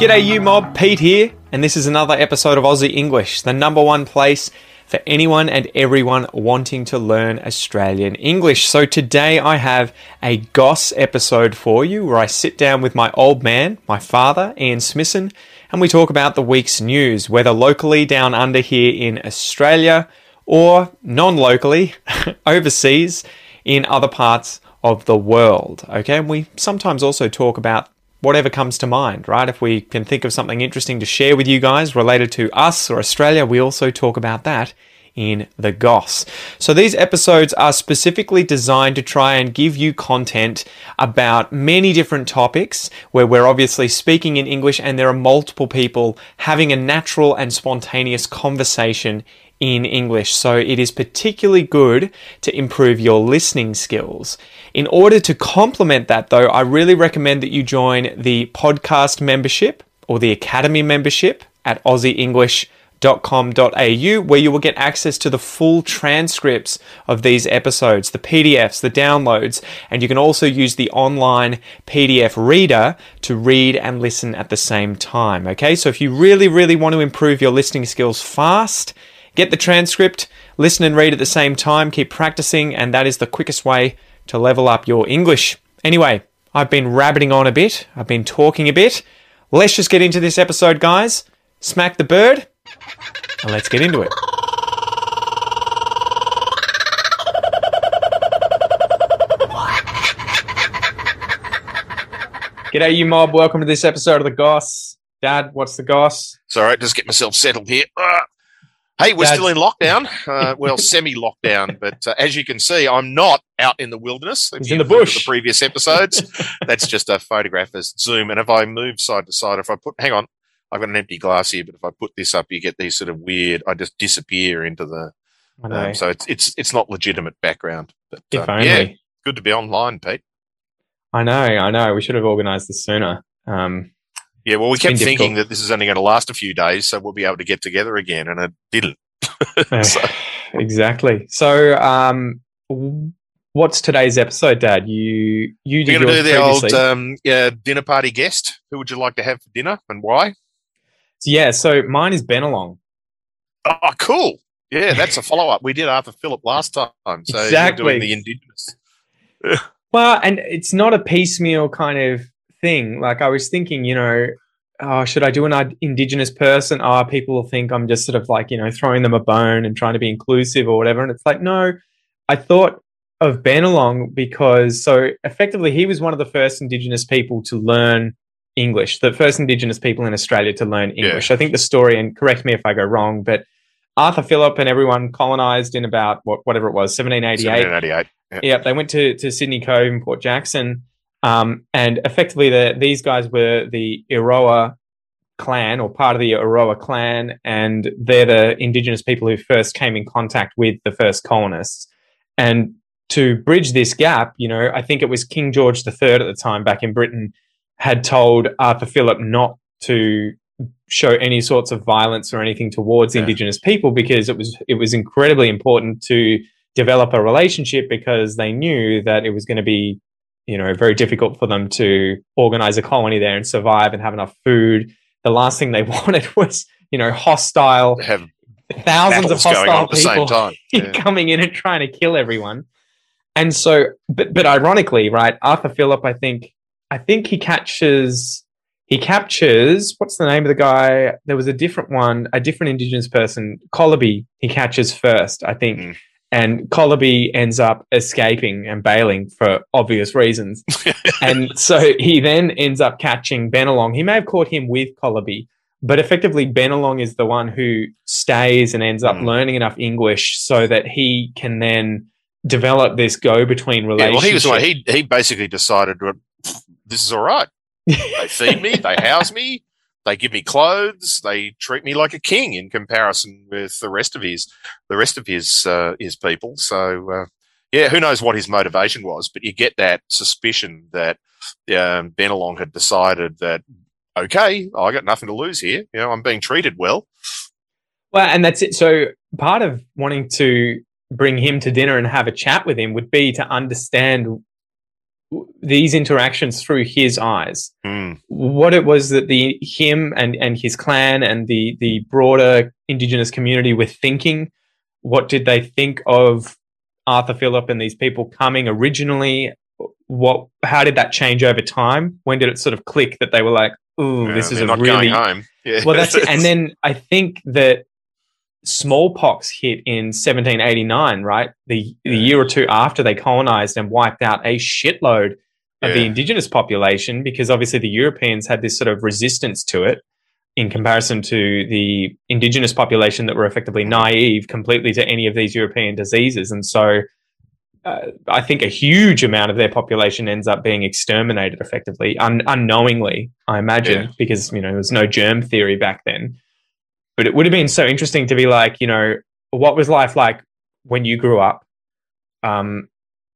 G'day, you mob. Pete here, and this is another episode of Aussie English, the number one place for anyone and everyone wanting to learn Australian English. So today I have a Goss episode for you where I sit down with my old man, my father, Ian Smithson, and we talk about the week's news, whether locally down under here in Australia or non locally overseas in other parts of the world. Okay, and we sometimes also talk about whatever comes to mind, right? If we can think of something interesting to share with you guys related to us or Australia, we also talk about that in the Goss. So these episodes are specifically designed to try and give you content about many different topics where we're obviously speaking in English and there are multiple people having a natural and spontaneous conversation in English. So it is particularly good to improve your listening skills. In order to complement that though, I really recommend that you join the podcast membership or the academy membership at aussieenglish.com.au where you will get access to the full transcripts of these episodes, the PDFs, the downloads, and you can also use the online PDF reader to read and listen at the same time. Okay, so if you really, really want to improve your listening skills fast, Get the transcript, listen and read at the same time, keep practicing, and that is the quickest way to level up your English. Anyway, I've been rabbiting on a bit, I've been talking a bit. Let's just get into this episode, guys. Smack the bird, and let's get into it. G'day, you mob. Welcome to this episode of The Goss. Dad, what's the Goss? Right. Just get myself settled here. Ah. Hey, we're Dad. still in lockdown. Uh, well, semi-lockdown, but uh, as you can see, I'm not out in the wilderness. He's in the bush. The previous episodes. That's just a photograph as zoom. And if I move side to side, if I put, hang on, I've got an empty glass here, but if I put this up, you get these sort of weird. I just disappear into the. Um, so it's it's it's not legitimate background. But if um, only. yeah, good to be online, Pete. I know, I know. We should have organised this sooner. Um, yeah, well, we kept thinking that this is only going to last a few days, so we'll be able to get together again, and it didn't. so. Exactly. So, um, what's today's episode, Dad? You you did You're going to do the old um, yeah, dinner party guest. Who would you like to have for dinner, and why? Yeah, so mine is Bennelong. Oh, cool. Yeah, that's a follow up. We did Arthur Phillip last time, so exactly. doing the Indigenous. well, and it's not a piecemeal kind of thing. Like I was thinking, you know, oh, should I do an indigenous person? Oh, people will think I'm just sort of like, you know, throwing them a bone and trying to be inclusive or whatever. And it's like, no, I thought of Bennelong because so effectively he was one of the first indigenous people to learn English, the first indigenous people in Australia to learn English. Yeah. I think the story, and correct me if I go wrong, but Arthur Phillip and everyone colonized in about what, whatever it was, 1788. 1788. Yeah. yeah, they went to, to Sydney Cove and Port Jackson um, and effectively, the, these guys were the Eora clan or part of the Eora clan, and they're the indigenous people who first came in contact with the first colonists. And to bridge this gap, you know, I think it was King George III at the time back in Britain had told Arthur Phillip not to show any sorts of violence or anything towards yeah. indigenous people because it was it was incredibly important to develop a relationship because they knew that it was going to be you know, very difficult for them to organize a colony there and survive and have enough food. The last thing they wanted was, you know, hostile, have thousands of hostile people yeah. coming in and trying to kill everyone. And so, but, but ironically, right, Arthur Phillip, I think, I think he catches, he captures, what's the name of the guy? There was a different one, a different indigenous person, Colaby, he catches first, I think. Mm and Colaby ends up escaping and bailing for obvious reasons. and so he then ends up catching Bennelong. He may have caught him with Colaby, but effectively Bennelong is the one who stays and ends up mm. learning enough English so that he can then develop this go-between relationship. Yeah, well, he was like he he basically decided this is all right. They feed me, they house me, they give me clothes. They treat me like a king in comparison with the rest of his the rest of his uh, his people. So uh, yeah, who knows what his motivation was? But you get that suspicion that um, Bennelong had decided that okay, I got nothing to lose here. You know, I'm being treated well. Well, and that's it. So part of wanting to bring him to dinner and have a chat with him would be to understand these interactions through his eyes. Mm. What it was that the him and and his clan and the the broader indigenous community were thinking. What did they think of Arthur Phillip and these people coming originally? What? How did that change over time? When did it sort of click that they were like, "Ooh, Yeah, this is a really. Yeah. well, that's it. And then I think that smallpox hit in 1789, right? The, the year or two after they colonized and wiped out a shitload of the indigenous population because obviously the Europeans had this sort of resistance to it in comparison to the indigenous population that were effectively naive completely to any of these European diseases. And so uh, I think a huge amount of their population ends up being exterminated effectively, un- unknowingly, I imagine, Yeah. because you know there was no germ theory back then. But it would have been so interesting to be like, you know, what was life like when you grew up? Um,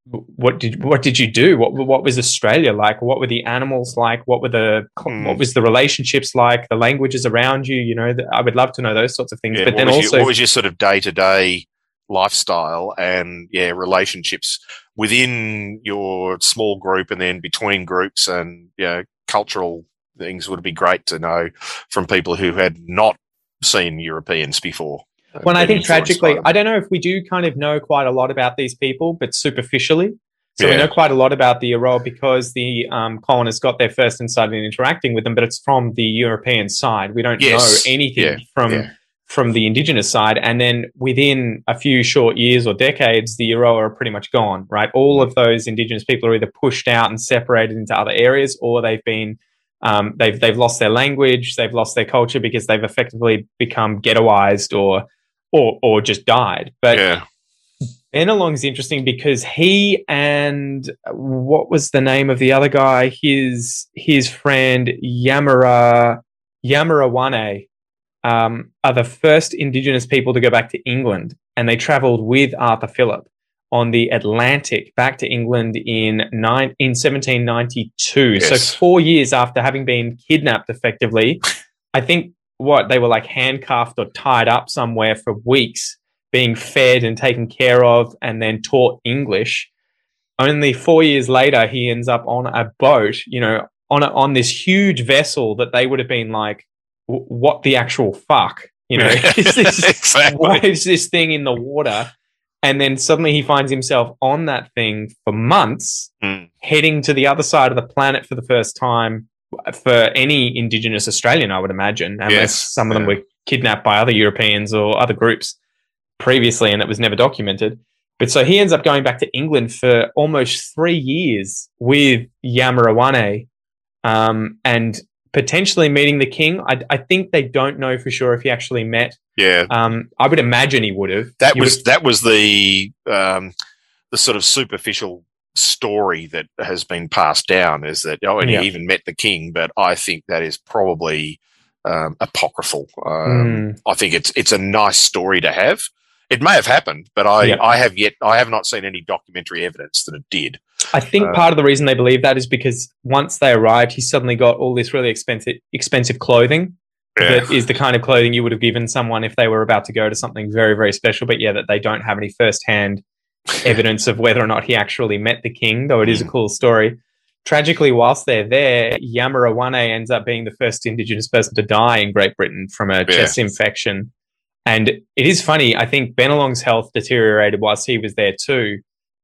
what did what did you do? What what was Australia like? What were the animals like? What were the Hmm. what was the relationships like? The languages around you? You know, th- I would love to know those sorts of things. Yeah, but then also, your, what was your sort of day to day lifestyle and yeah relationships within your small group and then between groups and yeah cultural things would be great to know from people who had not seen Europeans before. Well, I think tragically. I don't know if we do kind of know quite a lot about these people, but superficially. So we know quite a lot about the Eora because the um, colonists got there first and started interacting with them, but it's from the European side. We don't Yes. know anything Yeah. from Yeah. from the indigenous side. And then within a few short years or decades, the Eora are pretty much gone, right? All of those indigenous people are either pushed out and separated into other areas, or they've been um, they've they've lost their language, they've lost their culture because they've effectively become ghettoized or or or just died. But yeah, Bennelong is interesting because he and what was the name of the other guy? His his friend Yamara Yemmerrawanne um, are the first Indigenous people to go back to England, and they travelled with Arthur Phillip on the Atlantic back to England in nine in 1792. Yes. So four years after having been kidnapped, effectively, I think what they were like handcuffed or tied up somewhere for weeks, being fed and taken care of, and then taught English. Only four years later, he ends up on a boat, you know, on a, on this huge vessel that they would have been like, "What the actual fuck?" You know, is this, exactly. why is this thing in the water? And then suddenly he finds himself on that thing for months, Mm. heading to the other side of the planet for the first time for any Indigenous Australian, I would imagine, unless Yes, some of them yeah. were kidnapped by other Europeans or other groups previously and it was never documented. But so he ends up going back to England for almost three years with Yemmerrawanne um, and potentially meeting the king. I, I think they don't know for sure if he actually met. Yeah, Um, I would imagine he would have. that You was would- that was the um, the sort of superficial story that has been passed down is that oh and Yeah. he even met the king but i think that is probably um, apocryphal um, Mm. i think it's it's a nice story to have it may have happened but i Yeah. i have yet i have not seen any documentary evidence that it did I think Uh, part of the reason they believe that is because once they arrived, he suddenly got all this really expensive expensive clothing that is the kind of clothing you would have given someone if they were about to go to something very very special. But yeah, that they don't have any firsthand evidence of whether or not he actually met the king, though it is a Mm. cool story. Tragically, whilst they're there, Yemmerrawanne ends up being the first Indigenous person to die in Great Britain from a chest infection. And it is funny, I think Bennelong's health deteriorated whilst he was there too,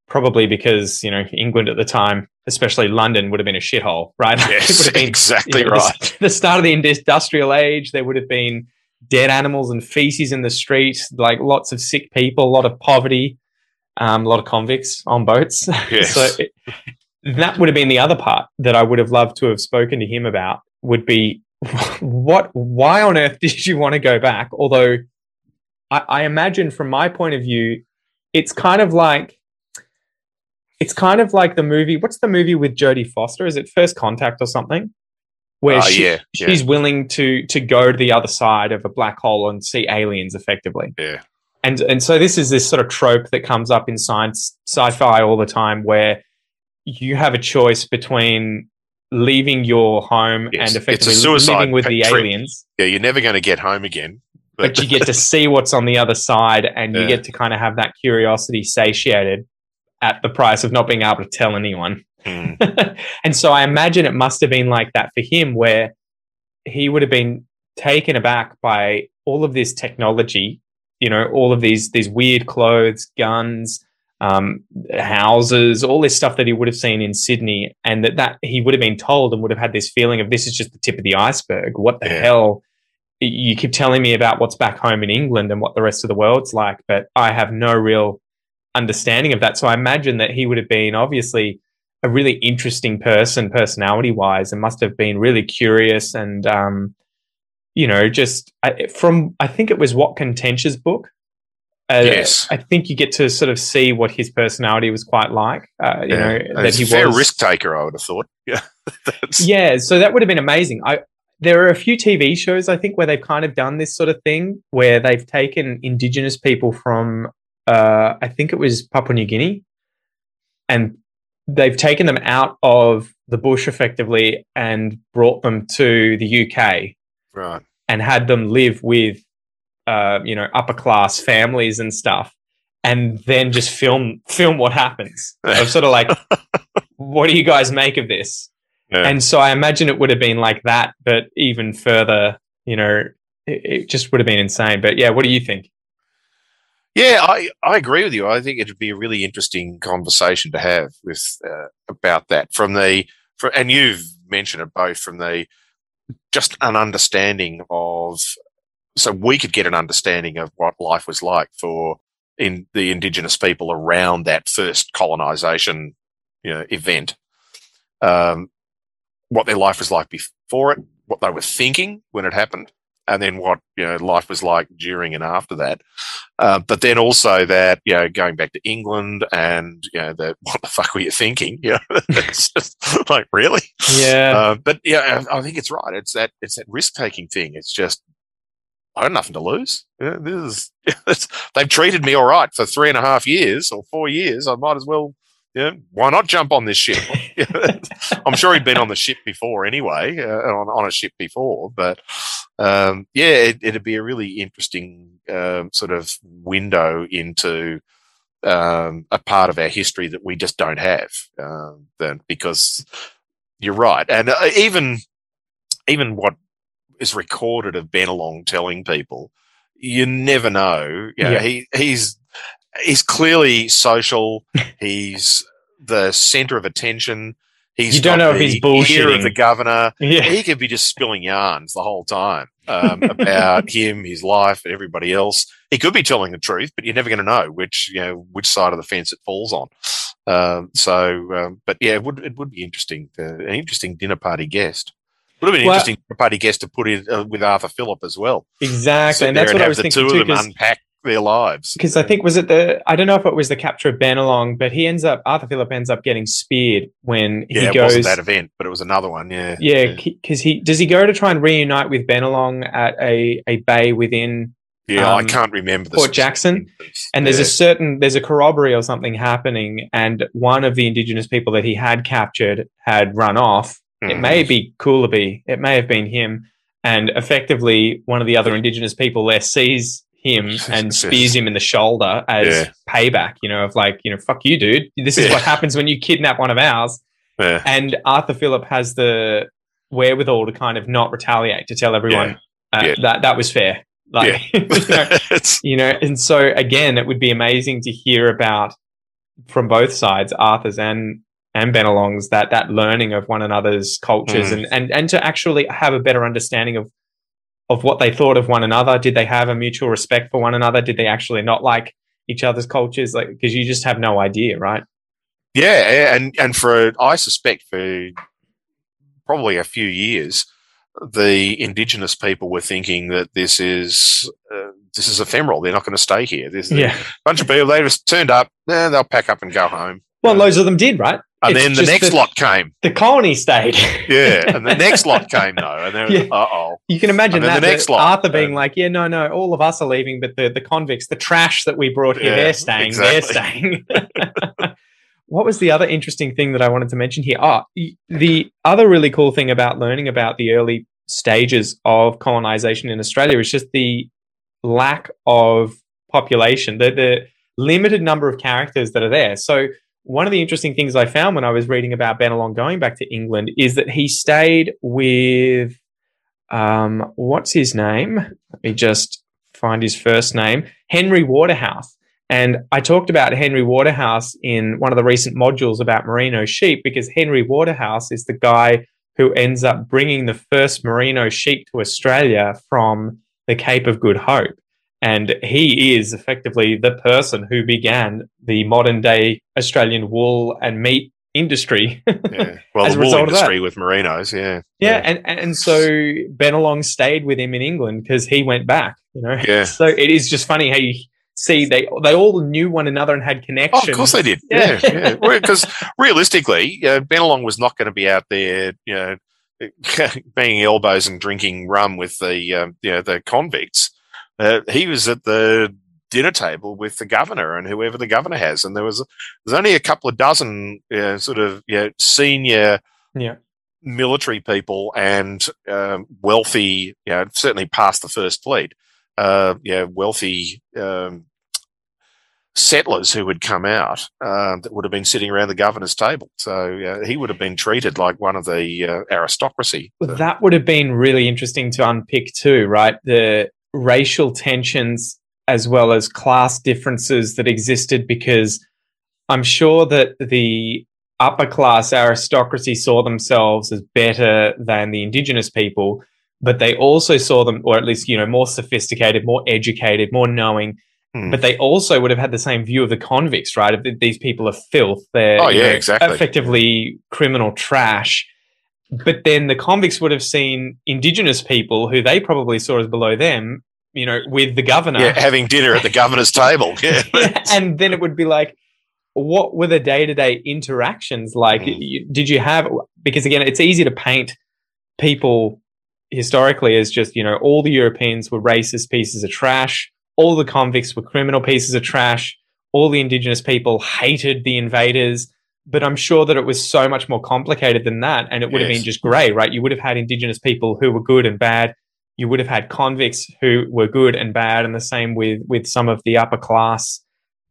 probably because, you know, England at the time, especially London, would have been a shithole, right? it would yes have been exactly you know, right The, the start of the industrial age, there would have been dead animals and feces in the streets, like lots of sick people, a lot of poverty, um, a lot of convicts on boats. Yes. so it, that would have been the other part that I would have loved to have spoken to him about. Would be what? Why on earth did you want to go back? Although I, I imagine, from my point of view, it's kind of like. It's kind of like the movie. What's the movie with Jodie Foster? Is it First Contact or something? Where Ah, she, yeah, yeah. she's willing to to go to the other side of a black hole and see aliens effectively. Yeah. And and so this is this sort of trope that comes up in science sci-fi all the time where you have a choice between leaving your home Yes, and effectively living with the aliens, yeah you're never going to get home again but you get to see what's on the other side and you Yeah. get to kind of have that curiosity satiated at the price of not being able to tell anyone. Mm. and so I imagine it must have been like that for him, where he would have been taken aback by all of this technology, you know, all of these these weird clothes, guns, um, houses, all this stuff that he would have seen in Sydney, and that that he would have been told and would have had this feeling of this is just the tip of the iceberg. What the Yeah. hell? You keep telling me about what's back home in England and what the rest of the world's like, but I have no real understanding of that. So I imagine that he would have been obviously a really interesting person, personality wise, and must have been really curious and, um, you know, just I, from I think it was Watkin Tench's book. Uh, Yes. I think you get to sort of see what his personality was quite like. Uh, you know, And that he a fair risk taker, I would have thought. Yeah. Yeah, so that would have been amazing. I there are a few TV shows I think where they've kind of done this sort of thing where they've taken indigenous people from uh, I think it was Papua New Guinea and they've taken them out of the bush effectively and brought them to the UK Right. and had them live with uh, you know upper class families and stuff and then just film film what happens. I'm sort of like what do you guys make of this? Yeah. And so I imagine it would have been like that, but even further, you know, it, it just would have been insane. But yeah, what do you think? Yeah, I, I agree with you. I think it'd be a really interesting conversation to have with uh, about that from the for, and you've mentioned it both from the just an understanding of so we could get an understanding of what life was like for in the indigenous people around that first colonization you know event um, what their life was like before it what they were thinking when it happened and then what you know life was like during and after that uh, but then also that you know going back to England and you know that what the fuck were you thinking? You know, it's just like really. Yeah. Uh, but yeah, I I think it's right. It's that it's that risk taking thing. It's just I got nothing to lose. Yeah, this is it's, they've treated me all right for three and a half years or four years. I might as well. Yeah, why not jump on this ship? I'm sure he'd been on the ship before anyway, uh, on, on a ship before. But um, yeah, it, it'd be a really interesting um, sort of window into um, a part of our history that we just don't have. Um, then because you're right, and uh, even even what is recorded of Bennelong telling people, you never know. You know, Yeah. he he's he's clearly social. he's the center of attention. He's You don't know if he's bullshitting. of the governor. yeah. He could be just spilling yarns the whole time um, about him, his life, and everybody else. He could be telling the truth, but you're never going to know which you know which side of the fence it falls on. Um, so, um, but yeah, it would it would be interesting. Uh, an interesting dinner party guest. Would have been an Well- interesting dinner party guest to put in uh, with Arthur Phillip as well. Exactly. And that's what I was thinking too. unpack their lives. because I think was it the I don't know if it was the capture of Bennelong, but he ends up Arthur Phillip ends up getting speared when yeah, he it goes. that event, but it was another one. Yeah, yeah, because he does he go to try and reunite with Bennelong at a, a bay within yeah. I um, can't remember the Port Jackson, and there's Yeah. a certain there's a corroboree or something happening, and one of the indigenous people that he had captured had run off. It Mhm. may be Coolaby, it may have been him, and effectively one of the other indigenous people there sees him and spears him in the shoulder as Yeah. payback. You know, of like you know, fuck you, dude. This is Yeah. what happens when you kidnap one of ours. Yeah. And Arthur Phillip has the wherewithal to kind of not retaliate to tell everyone uh, that that was fair. Like, you know, you know and so again it would be amazing to hear about from both sides arthur's and and bennelong's that that learning of one another's cultures Mm. and, and and to actually have a better understanding of of what they thought of one another did they have a mutual respect for one another did they actually not like each other's cultures like because you just have no idea right Yeah, and and for I suspect for probably a few years, the indigenous people were thinking that this is uh, this is ephemeral. They're not going to stay here. There's yeah a bunch of people. They just turned up. Eh, they'll pack up and go home. well Yeah. loads of them did right And It's then the next that lot came. the colony stayed Yeah, and the next lot came though, and they're Yeah. uh oh. You can imagine that, the next that lot, Arthur being like, "Yeah, no, no, all of us are leaving, but the the convicts, the trash that we brought here, Yeah, they're staying. exactly. They're staying." what was the other interesting thing that I wanted to mention here? Ah, y- the other really cool thing about learning about the early stages of colonization in Australia is just the lack of population, the the limited number of characters that are there. So one of the interesting things I found when I was reading about Bennelong going back to England is that he stayed with, um, what's his name? Let me just find his first name Henry Waterhouse. And I talked about Henry Waterhouse in one of the recent modules about merino sheep because Henry Waterhouse is the guy who ends up bringing the first merino sheep to Australia from the Cape of Good Hope. And he is effectively the person who began the modern day Australian wool and meat industry. yeah. Well, the wool industry with merinos, yeah. yeah. Yeah, and and so Bennelong stayed with him in England because he went back. You know, yeah. So it is just funny how you see they they all knew one another and had connections. Oh, of course they did. Yeah, yeah. Because yeah. realistically, uh, Bennelong was not going to be out there, you know, being elbows and drinking rum with the um, you know the convicts. Uh, he was at the dinner table with the governor and whoever the governor has, and there was there's only a couple of dozen uh, sort of you know, senior yeah. military people and um, wealthy, you know, certainly past the first fleet, uh, yeah, wealthy um, settlers who would come out uh, that would have been sitting around the governor's table. So uh, he would have been treated like one of the uh, aristocracy. Well, that would have been really interesting to unpick too, right? The racial tensions as well as class differences that existed because I'm sure that the upper class aristocracy saw themselves as better than the indigenous people, but they also saw them, or at least, you know, more sophisticated, more educated, more knowing. Hmm. But they also would have had the same view of the convicts, right? Of these people are filth. They're oh, yeah, know, exactly. effectively criminal trash. But then the convicts would have seen indigenous people who they probably saw as below them, you know, with the governor. Yeah, having dinner at the governor's table. Yeah. and then it would be like, what were the day to day interactions like? Mm. Did you have, because again, it's easy to paint people historically as just, you know, all the Europeans were racist pieces of trash, all the convicts were criminal pieces of trash, all the indigenous people hated the invaders. But I'm sure that it was so much more complicated than that. And it would yes. have been just grey, right? You would have had indigenous people who were good and bad. You would have had convicts who were good and bad, and the same with with some of the upper class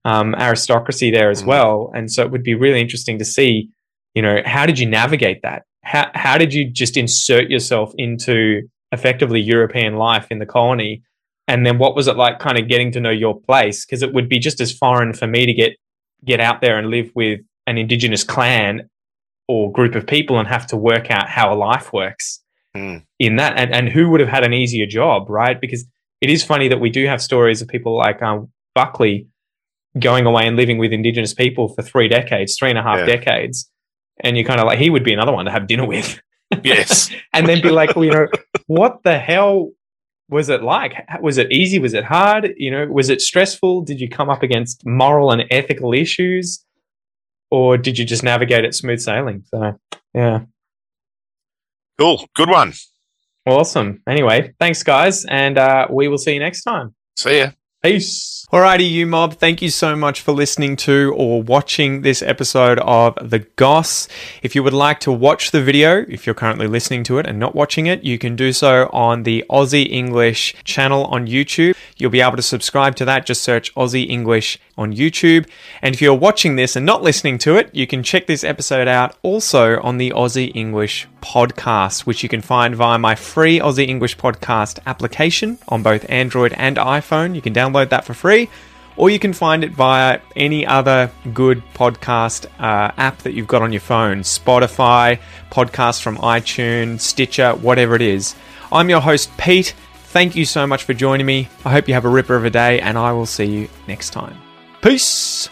um, aristocracy there as mm. well. And so it would be really interesting to see, you know, how did you navigate that? How, how did you just insert yourself into effectively European life in the colony? And then what was it like kind of getting to know your place? Because it would be just as foreign for me to get get out there and live with an indigenous clan or group of people and have to work out how a life works mm. in that. And, and who would have had an easier job, right? Because it is funny that we do have stories of people like um, Buckley going away and living with indigenous people for three decades, three and a half yeah. decades. And you're kind of like, he would be another one to have dinner with. Yes. and then be like, well, you know, what the hell was it like? Was it easy? Was it hard? You know, was it stressful? Did you come up against moral and ethical issues? Or did you just navigate it smooth sailing? So, yeah. Cool. Good one. Awesome. Anyway, thanks, guys. And uh, we will see you next time. See ya. Peace. Alrighty, you mob, thank you so much for listening to or watching this episode of The Goss. If you would like to watch the video, if you're currently listening to it and not watching it, you can do so on the Aussie English channel on YouTube. You'll be able to subscribe to that, just search Aussie English on YouTube. And if you're watching this and not listening to it, you can check this episode out also on the Aussie English podcast, which you can find via my free Aussie English podcast application on both Android and iPhone. You can download that for free or you can find it via any other good podcast uh, app that you've got on your phone Spotify, podcasts from iTunes, Stitcher, whatever it is. I'm your host, Pete. Thank you so much for joining me. I hope you have a ripper of a day, and I will see you next time. Peace!